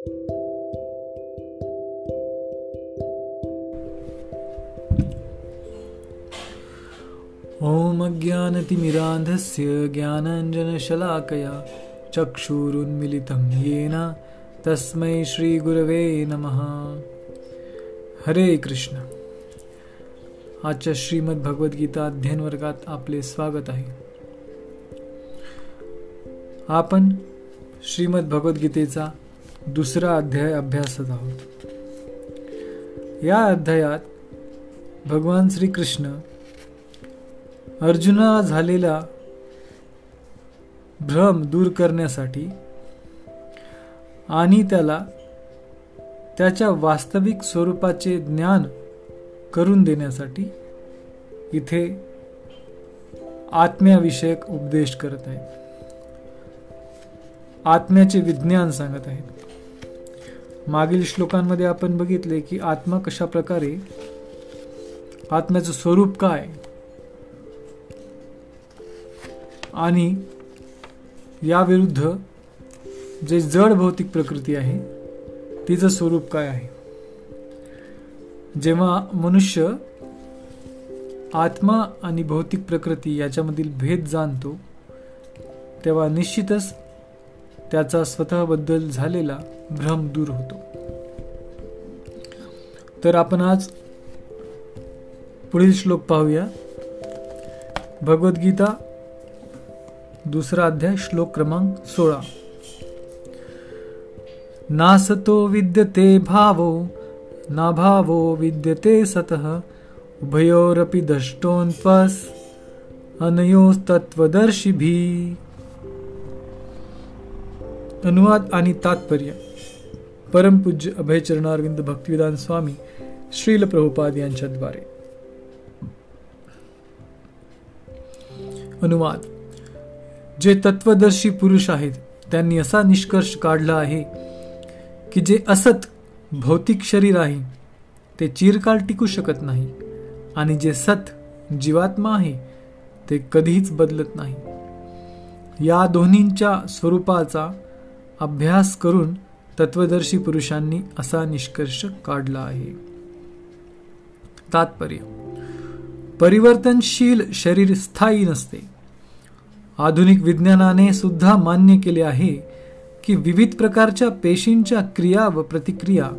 ॐ अज्ञानतिमिरान्धस्य ज्ञानाञ्जनशलाकया चक्षुरुन्मिलितं येन तस्मै श्रीगुरवे नमः। हरे कृष्ण। आजच्या श्रीमद भगवद्गीता अध्ययन वर्गात आपले स्वागत आहे। आपण श्रीमद भगवद्गीतेचा दुसरा अध्याय अभ्यासत आहोत. या अध्यायात भगवान श्रीकृष्ण अर्जुना झालेला भ्रम दूर करण्यासाठी आणि त्याला त्याच्या वास्तविक स्वरूपाचे ज्ञान करून देण्यासाठी इथे आत्म्याविषयक उपदेश करत आहेत. आत्म्याचे विज्ञान सांगत आहेत. मागील श्लोकांमध्ये आपण बघितले की आत्मा कशा प्रकारे आत्म्याचं स्वरूप काय? आणि याविरुद्ध जे जड भौतिक प्रकृती आहे तिचं स्वरूप काय आहे? जेव्हा मनुष्य आत्मा आणि भौतिक प्रकृती याच्यामधील भेद जाणतो तेव्हा निश्चितच त्याचा स्वतःबद्दल झालेला भ्रम दूर होतो. तर आपण आज पुढील श्लोक पाहूया. भगवद्गीता दुसरा अध्याय श्लोक क्रमांक सोळा. नासतो विद्यते भावो नाभावो विद्यते सतः उभयोरपि दष्टोन्त्वस् अनयोस्तत्वदर्शिभी अनुवाद आणि तात्पर्य. परमपूज्य अभयचरणारविंद भक्तिविधान स्वामी श्रील प्रभुपाद यांच्याद्वारे. अनुवाद. जे तत्वदर्शी पुरुष आहेत त्यांनी असा निष्कर्ष काढला आहे की जे असत भौतिक शरीर आहे ते चिरकाल टिकू शकत नाही आणि जे सत जीवात्मा आहे ते कधीच बदलत नाही. या दोन्हींच्या स्वरूपाचा अभ्यास करून तत्वदर्शी पुरुषांनी असा निष्कर्ष काढला आहे. तात्पर्य परिवर्तनशील शरीर स्थायी नसते. आधुनिक विज्ञानाने सुद्धा मान्य केले आहे की विविध प्रकारच्या पेशींच्या क्रिया व प्रतिक्रिया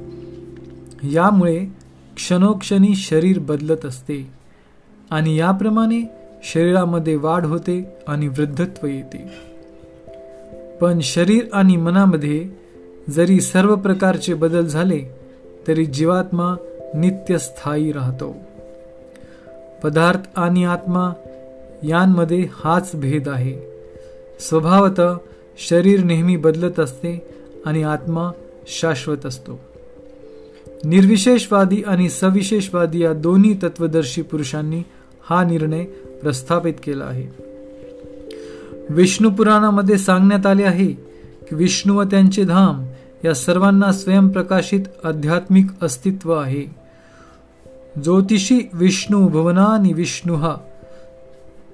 यामुळे क्षणोक्षणी शरीर बदलत असते आणि याप्रमाणे शरीरामध्ये वाढ होते आणि वृद्धत्व येते. पण शरीर आणि मनामध्ये जरी सर्व प्रकारचे बदल झाले तरी जीवात्मा नित्यस्थायी राहतो. पदार्थ आणि आत्मा यांमध्ये हाच भेद आहे. स्वभावतः शरीर नेहमी बदलत असते आणि आत्मा शाश्वत असतो. निर्विशेषवादी आणि सविशेषवादी या दोन्ही तत्वदर्शी पुरुषांनी हा निर्णय प्रस्थापित केला आहे. विष्णू पुराणामध्ये सांगण्यात आले आहे की विष्णू व त्यांचे धाम या सर्वांना स्वयंप्रकाशित आध्यात्मिक अस्तित्व आहे. ज्योतिषी विष्णू भुवनानी विष्णू। हा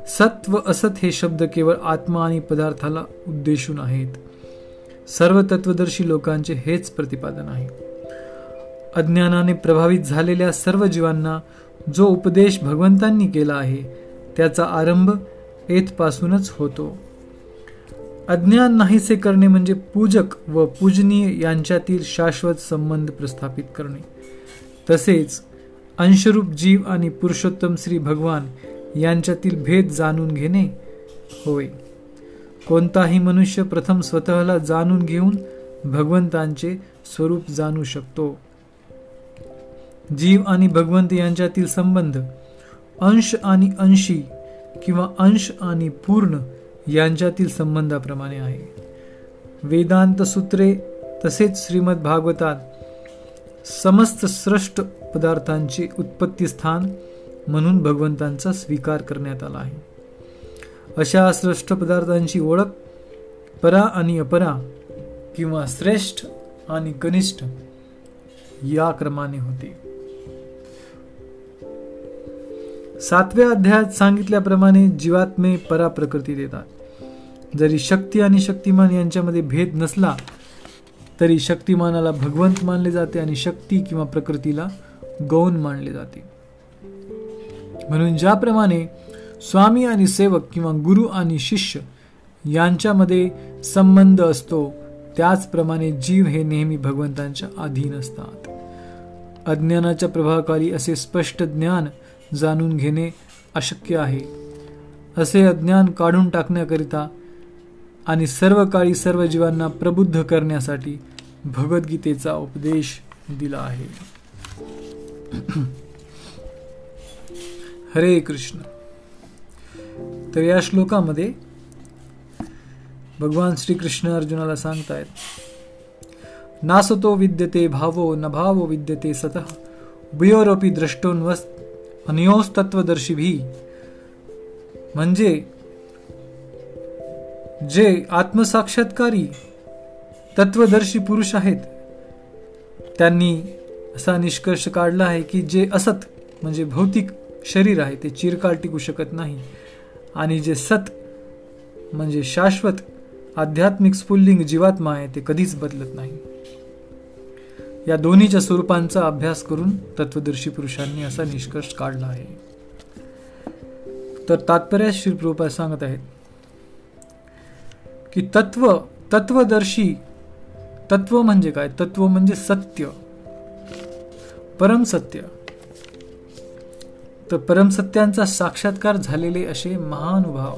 सत्व असत हे शब्द केवळ आत्मा आणि पदार्थाला उद्देशून आहेत. सर्व तत्वदर्शी लोकांचे हेच प्रतिपादन आहे. अज्ञानाने प्रभावित झालेल्या सर्व जीवांना जो उपदेश भगवंतांनी केला आहे त्याचा आरंभ येथपासूनच होतो. अज्ञान नाहीसे करणे म्हणजे पूजक व पूजनीय यांच्यातील शाश्वत संबंध प्रस्थापित करणे. तसेच अंशरूप जीव आणि पुरुषोत्तम श्री भगवान यांच्यातील भेद जाणून घेणे होय. कोणताही मनुष्य प्रथम स्वतःला जाणून घेऊन भगवंतांचे स्वरूप जाणू शकतो. जीव आणि भगवंत यांच्यातील संबंध अंश आणि अंशी किंवा अंश आणि पूर्ण यांच्यातील संबंधाप्रमाणे आहे. वेदांत सूत्रे तसेच श्रीमद भागवतात समस्त श्रेष्ठ पदार्थांचे उत्पत्ती स्थान म्हणून भगवंतांचा स्वीकार करण्यात आला आहे. अशा श्रेष्ठ पदार्थांची ओळख परा आणि अपरा किंवा श्रेष्ठ आणि कनिष्ठ या क्रमाने होते. सातव्या अध्यायात सांगितल्याप्रमाणे जीवात्मे परा प्रकृती देतात. जरी शक्ती आणि शक्तिमान यांच्यामध्ये भेद नसला तरी शक्तिमानाला भगवंत मानले जाते आणि शक्ती किंवा प्रकृतीला गौण मानले जाते. म्हणून ज्याप्रमाणे स्वामी आणि सेवक किंवा गुरु आणि शिष्य यांच्यामध्ये संबंध असतो त्याचप्रमाणे जीव हे नेहमी भगवंतांच्या अधीन असतात. अज्ञानाच्या प्रभावाखाली असे स्पष्ट ज्ञान जाणून घेणे अशक्य आहे. असे अज्ञान काढून टाकण्याकरिता आणि सर्व काळी सर्व जीवांना प्रबुद्ध करण्यासाठी भगवद्गीतेचा उपदेश दिला आहे. हरे कृष्ण. तर या श्लोकामध्ये भगवान श्रीकृष्ण अर्जुनाला सांगतायत नासतो विद्यते भावो न भावो विद्यते सतः उभयोरपी द्रष्टोन्वस्त अनयोस भी म्हणजे जे आत्मसाक्षात्कारी तत्वदर्शी पुरुष आहेत त्यांनी असा निष्कर्ष काढला आहे की जे असत म्हणजे भौतिक शरीर आहे ते चिरकाळ टिकू शकत नाही. आणि जे सत म्हणजे शाश्वत आध्यात्मिक स्फुल्लिंग जीवात्मा आहे ते कधीच बदलत नाही. या दोन्हीच्या स्वरूपांचा अभ्यास करून तत्वदर्शी पुरुषांनी असा निष्कर्ष काढला आहे. तर तात्पर्य श्री सांगत आहेत की तत्व तत्वदर्शी तत्व म्हणजे काय? तत्व म्हणजे सत्य. परम सत्य तर परमसत्यांचा साक्षात्कार झालेले असे महानुभाव.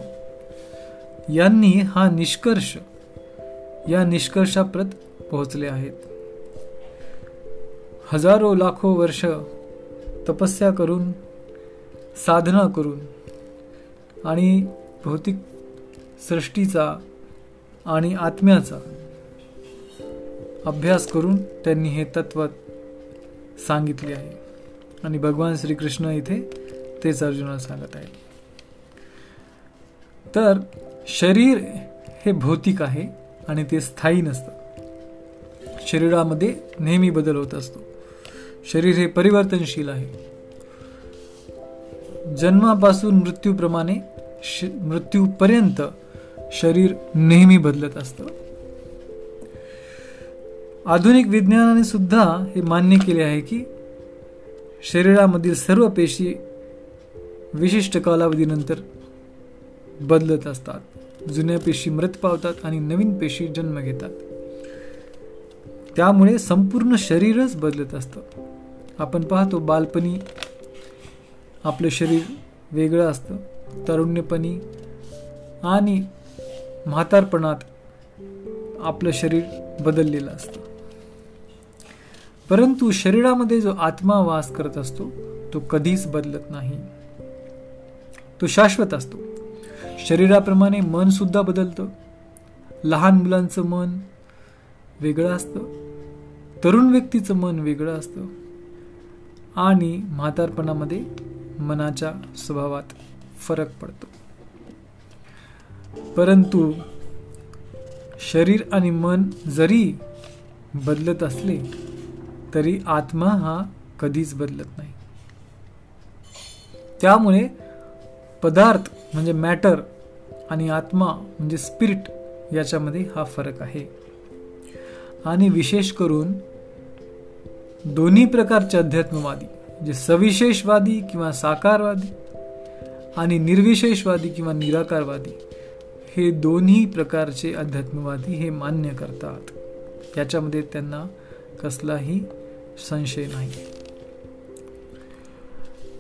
यांनी हा निष्कर्ष या निष्कर्षाप्रत पोहोचले आहेत. हजारो लाखो वर्ष तपस्या करून साधना करून आणि भौतिक सृष्टीचा आणि आत्म्याचा अभ्यास करून त्यांनी हे तत्व सांगितले आहे. आणि भगवान श्रीकृष्ण इथे तेच अर्जुनाला सांगत आहे तर शरीर हे भौतिक आहे आणि ते स्थायी नसतं. शरीरामध्ये नेहमी बदल होत असतो. शरीर हे परिवर्तनशील आहे. जन्मापासून मृत्यूप्रमाणे मृत्यूपर्यंत शरीर नेहमी बदलत असतं. आधुनिक विज्ञानाने सुद्धा हे मान्य केले आहे की शरीरामधील सर्व पेशी विशिष्ट कालावधीनंतर बदलत असतात. जुन्या पेशी मृत पावतात आणि नवीन पेशी जन्म घेतात. त्यामुळे संपूर्ण शरीरच बदलत असतं. आपण पाहतो बालपणी आपलं शरीर वेगळं असतं. तरुण्यपणी आणि म्हातारपणात आपलं शरीर बदललेलं असतं. परंतु शरीरामध्ये जो आत्मा वास करत असतो तो कधीच बदलत नाही. तो शाश्वत असतो. शरीराप्रमाणे मन सुद्धा बदलतं. लहान मुलांचं मन वेगळं असतं. तरुण व्यक्तीचं मन वेगळं असतं. आणि म्हातारपणामध्ये मनाच्या स्वभावात फरक पडतो. परंतु शरीर आणि मन जरी बदलत असले तरी आत्मा हा कधीच बदलत नाही. त्यामुळे पदार्थ म्हणजे मॅटर आणि आत्मा म्हणजे स्पिरिट याच्यामध्ये हा फरक आहे. आणि विशेष करून दोन्ही प्रकारचे अध्यात्मवादी जे सविशेषवादी किंवा साकारवादी आणि निर्विशेषवादी किंवा निराकारवादी हे दोन्ही प्रकारचे अध्यात्मवादी हे मान्य करतात. याच्यामध्ये त्यांना कसलाही संशय नाही.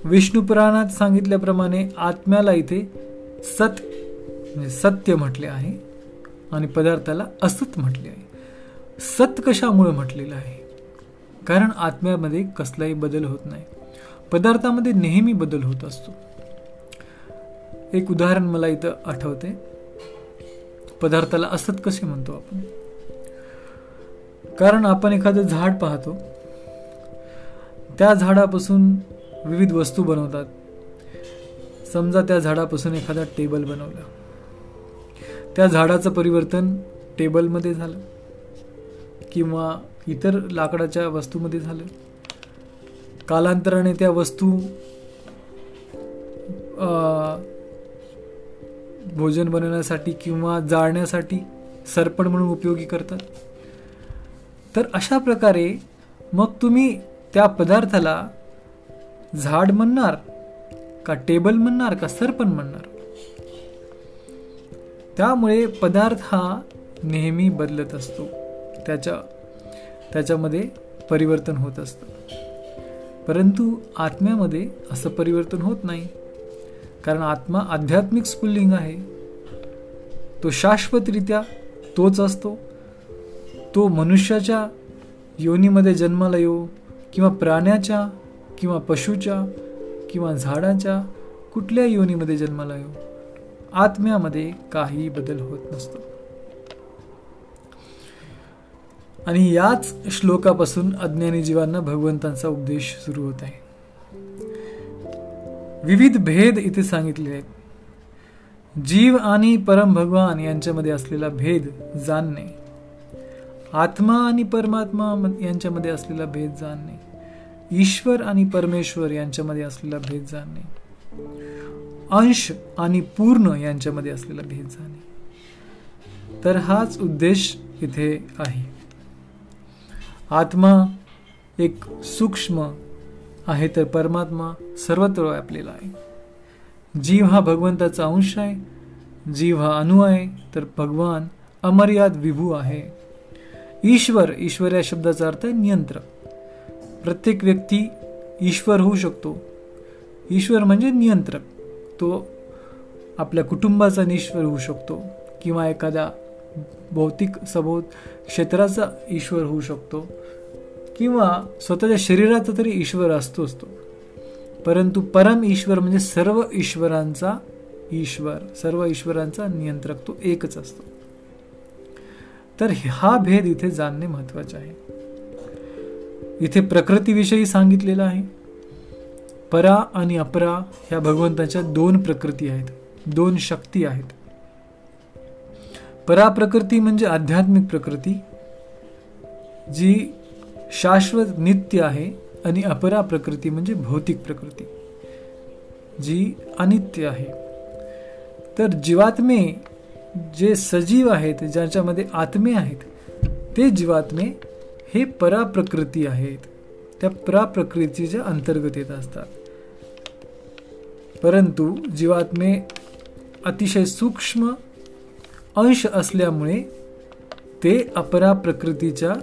विष्णू पुराणात सांगितल्याप्रमाणे आत्म्याला इथे सत म्हणजे सत्य म्हटले आहे आणि पदार्थाला असत म्हटले आहे. सत कशामुळे म्हटलेलं आहे? कारण आत्म्यामध्ये कसलाही बदल होत नाही. पदार्थामध्ये नेहमी बदल होत असतो. एक उदाहरण मला इथं आठवते. पदार्थाला असत कसे म्हणतो आपण? कारण आपण एखादं झाड पाहतो त्या झाडापासून विविध वस्तू बनवतात. समजा त्या झाडापासून एखादा टेबल बनवला. त्या झाडाचं परिवर्तन टेबलमध्ये झालं किंवा इतर लाकडाच्या वस्तूमध्ये झालं. कालांतराने त्या वस्तू भोजन बनवण्यासाठी किंवा जाळण्यासाठी सरपण म्हणून उपयोगी करतात. तर अशा प्रकारे मग तुम्ही त्या पदार्थाला झाड म्हणणार का टेबल म्हणणार का सरपण म्हणणार? त्यामुळे पदार्थ हा नेहमी बदलत असतो. त्याच्या त्याच्यामध्ये परिवर्तन होत असतं. परंतु आत्म्यामध्ये असं परिवर्तन होत नाही. कारण आत्मा आध्यात्मिक स्फुल्लिंग आहे. तो शाश्वतरित्या तोच असतो. तो मनुष्याच्या योनीमध्ये जन्माला येऊ किंवा प्राण्याच्या किंवा पशुच्या किंवा झाडाच्या कुठल्या योनीमध्ये जन्माला येऊ आत्म्यामध्ये काही बदल होत नसतो. आणि याच श्लोकापासून अज्ञानी जीवांना भगवंतांचा उपदेश सुरू होत आहे. विविध भेद इथे सांगितले आहेत. जीव आणि परम भगवान यांच्यामध्ये असलेला भेद जाणणे. आत्मा आणि परमात्मा यांच्यामध्ये असलेला भेद जाणणे. ईश्वर आणि परमेश्वर यांच्यामध्ये असलेला भेद जाणणे. अंश आणि पूर्ण यांच्यामध्ये असलेला भेद जाणे तर हाच उद्देश इथे आहे. आत्मा एक सूक्ष्म आहे तर परमात्मा सर्वत्र व्यापलेला आहे. जीव हा भगवंताचा अंश आहे. जीव हा अणु आहे तर भगवान अमर्याद विभू आहे. ईश्वर ईश्वर या शब्दाचा अर्थ आहे नियंत्रक. प्रत्येक व्यक्ती ईश्वर होऊ शकतो. ईश्वर म्हणजे नियंत्रक. तो आपल्या कुटुंबाचा ईश्वर होऊ शकतो किंवा एखाद्या भौतिक सभोत क्षेत्राचा ईश्वर होऊ शकतो. किंवा स्वतःच्या शरीराचा तरी ईश्वर असतोच तो परंतु परम ईश्वर म्हणजे सर्व ईश्वरांचा ईश्वर सर्व ईश्वरांचा नियंत्रक तो एकच असतो. तर हा भेद इथे जाणणे महत्त्वाचे आहे. इथे प्रकृतीविषयी सांगितलेलं आहे. परा आणि अपरा ह्या भगवंताच्या दोन प्रकृती आहेत दोन शक्ती आहेत. परा प्रकृती म्हणजे आध्यात्मिक प्रकृती जी शाश्वत नित्य आहे आणि अपरा प्रकृती म्हणजे भौतिक प्रकृती जी अनित्य आहे. तर जीवात्मे जे सजीव आहेत ज्याच्यामध्ये आत्मे आहेत ते जीवात्मे हे पराप्रकृती आहेत. त्या पराप्रकृतीच्या अंतर्गत येत असतात. परंतु जीवात्मे अतिशय सूक्ष्म अंश असल्यामुळे ते अपरा प्रकृतीच्या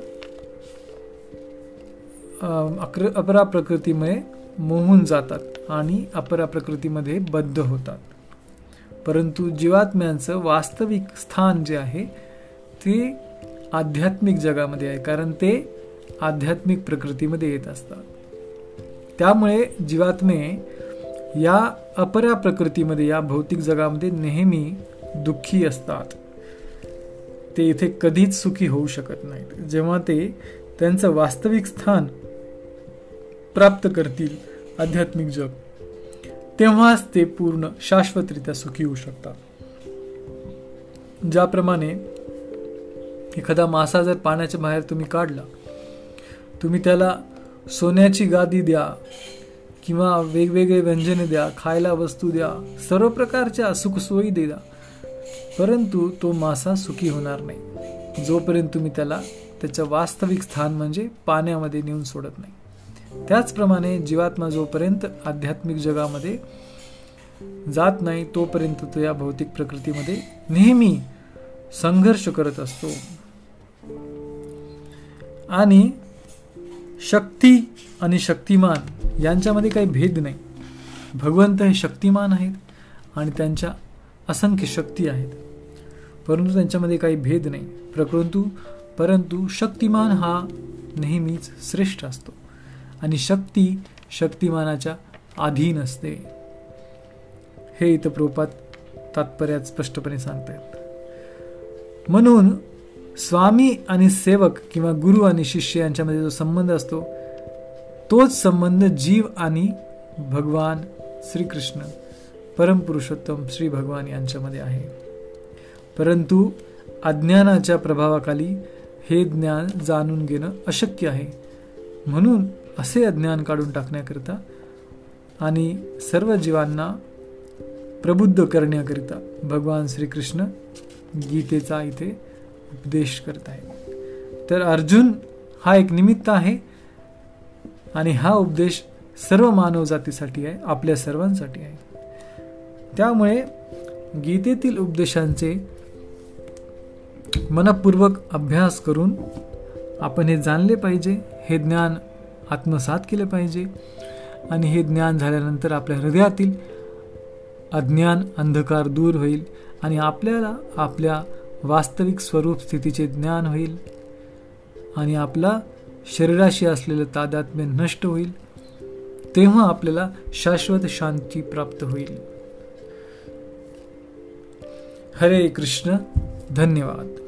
अक्र अपरा प्रकृतीमुळे मोहून जातात आणि अपरा प्रकृतीमध्ये बद्ध होतात. परंतु जीवात्म्यांचं वास्तविक स्थान जे आहे ते आध्यात्मिक जगामध्ये आहे कारण ते आध्यात्मिक प्रकृतीमध्ये येत असतात. त्यामुळे जीवात्मे या अपरा प्रकृतीमध्ये या भौतिक जगामध्ये नेहमी दुःखी असतात. ते इथे कधीच सुखी होऊ शकत नाहीत. जेव्हा ते त्यांचं वास्तविक स्थान प्राप्त करतील आध्यात्मिक जग. तेव्हाच ते पूर्ण शाश्वतरित्या सुखी होऊ शकतात. ज्याप्रमाणे एखादा मासा जर पाण्याच्या बाहेर तुम्ही काढला तुम्ही त्याला सोन्याची गादी द्या किंवा वेगवेगळे व्यंजने द्या खायला वस्तू द्या सर्व प्रकारच्या सुखसोयी द्या परंतु तो मासा सुखी होणार नाही. जोपर्यंत तुम्ही त्याला त्याचं वास्तविक स्थान म्हणजे पाण्यामध्ये नेऊन सोडत नाही. त्याचप्रमाणे जीवात्मा जोपर्यंत आध्यात्मिक जगामध्ये जात नाही तोपर्यंत तो या भौतिक प्रकृतीमध्ये नेहमी संघर्ष करत असतो. आणि शक्ती आणि शक्तिमान यांच्यामध्ये काही भेद नाही. भगवंत हे शक्तिमान आहेत आणि त्यांच्या असंख्य शक्ती आहेत. परंतु त्यांच्यामध्ये काही भेद नाही. परंतु परंतु शक्तिमान हा नेहमीच श्रेष्ठ असतो. आणि शक्ती शक्तिमानाच्या अधीन असते. हे इथं प्रोपात तात्पर्यात स्पष्टपणे सांगतायत म्हणून स्वामी आणि सेवक किंवा गुरु आणि शिष्य यांच्यामध्ये जो संबंध असतो तोच संबंध जीव आणि भगवान श्रीकृष्ण परमपुरुषोत्तम श्री भगवान यांच्यामध्ये आहे. परंतु अज्ञानाच्या प्रभावाखाली हे ज्ञान जाणून घेणं अशक्य आहे. म्हणून असे अज्ञान काढून टाकण्याकरिता आणि सर्व जीवांना प्रबुद्ध करण्याकरिता भगवान श्रीकृष्ण गीतेचा इथे उपदेश करत आहे तर अर्जुन हा एक निमित्त आहे आणि हा उपदेश सर्व मानव जातीसाठी आहे आपल्या सर्वांसाठी आहे. त्यामुळे गीतेतील उपदेशांचे मनपूर्वक अभ्यास करून आपण हे जाणले पाहिजे हे ज्ञान आत्मसात केले पाहिजे. आणि हे ज्ञान झाल्यानंतर आपल्या हृदयातील अज्ञान अंधकार दूर होईल आणि आपल्याला आपल्या वास्तविक स्वरूप स्थितीचे ज्ञान होईल. आणि आपला शरीराशी असलेलं तादात्म्य नष्ट होईल. तेव्हा आपल्याला शाश्वत शांती प्राप्त होईल. हरे कृष्ण. धन्यवाद.